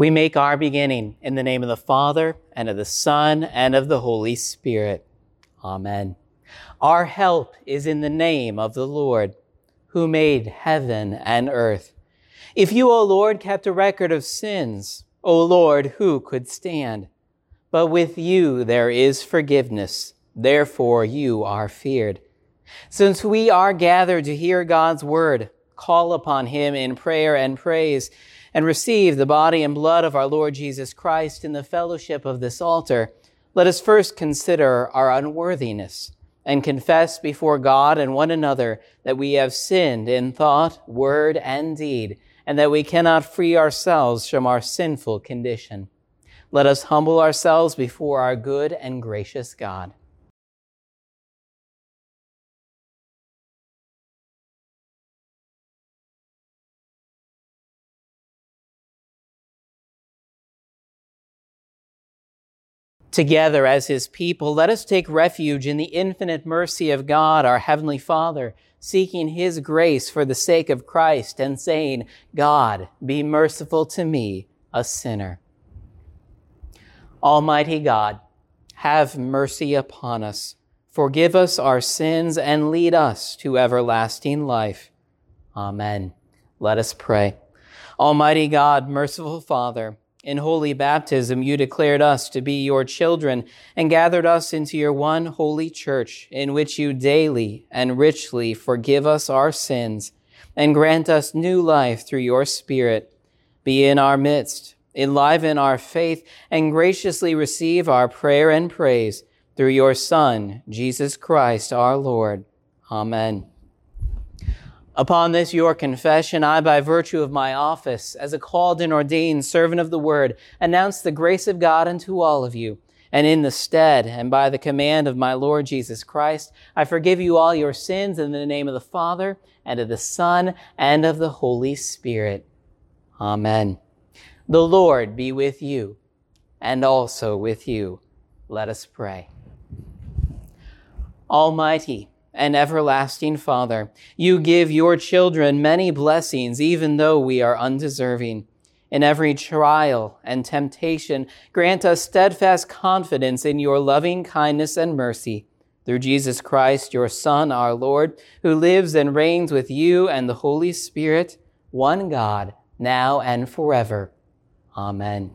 We make our beginning in the name of the Father, and of the Son, and of the Holy Spirit. Amen. Our help is in the name of the Lord, who made heaven and earth. If you, O Lord, kept a record of sins, O Lord, who could stand? But with you there is forgiveness, therefore you are feared. Since we are gathered to hear God's word, call upon him in prayer and praise and receive the body and blood of our Lord Jesus Christ in the fellowship of this altar, let us first consider our unworthiness and confess before God and one another that we have sinned in thought, word, and deed, and that we cannot free ourselves from our sinful condition. Let us humble ourselves before our good and gracious God. Together as his people, let us take refuge in the infinite mercy of God, our Heavenly Father, seeking his grace for the sake of Christ and saying, God, be merciful to me, a sinner. Almighty God, have mercy upon us. Forgive us our sins and lead us to everlasting life. Amen. Let us pray. Almighty God, merciful Father, in holy baptism, you declared us to be your children and gathered us into your one holy church, in which you daily and richly forgive us our sins and grant us new life through your Spirit. Be in our midst, enliven our faith, and graciously receive our prayer and praise through your Son, Jesus Christ our Lord. Amen. Upon this your confession, I, by virtue of my office as a called and ordained servant of the word, announce the grace of God unto all of you. And in the stead and by the command of my Lord Jesus Christ, I forgive you all your sins in the name of the Father and of the Son and of the Holy Spirit. Amen. The Lord be with you and also with you. Let us pray. Almighty, and everlasting Father, you give your children many blessings, even though we are undeserving. In every trial and temptation, grant us steadfast confidence in your loving kindness and mercy. Through Jesus Christ, your Son, our Lord, who lives and reigns with you and the Holy Spirit, one God, now and forever. Amen.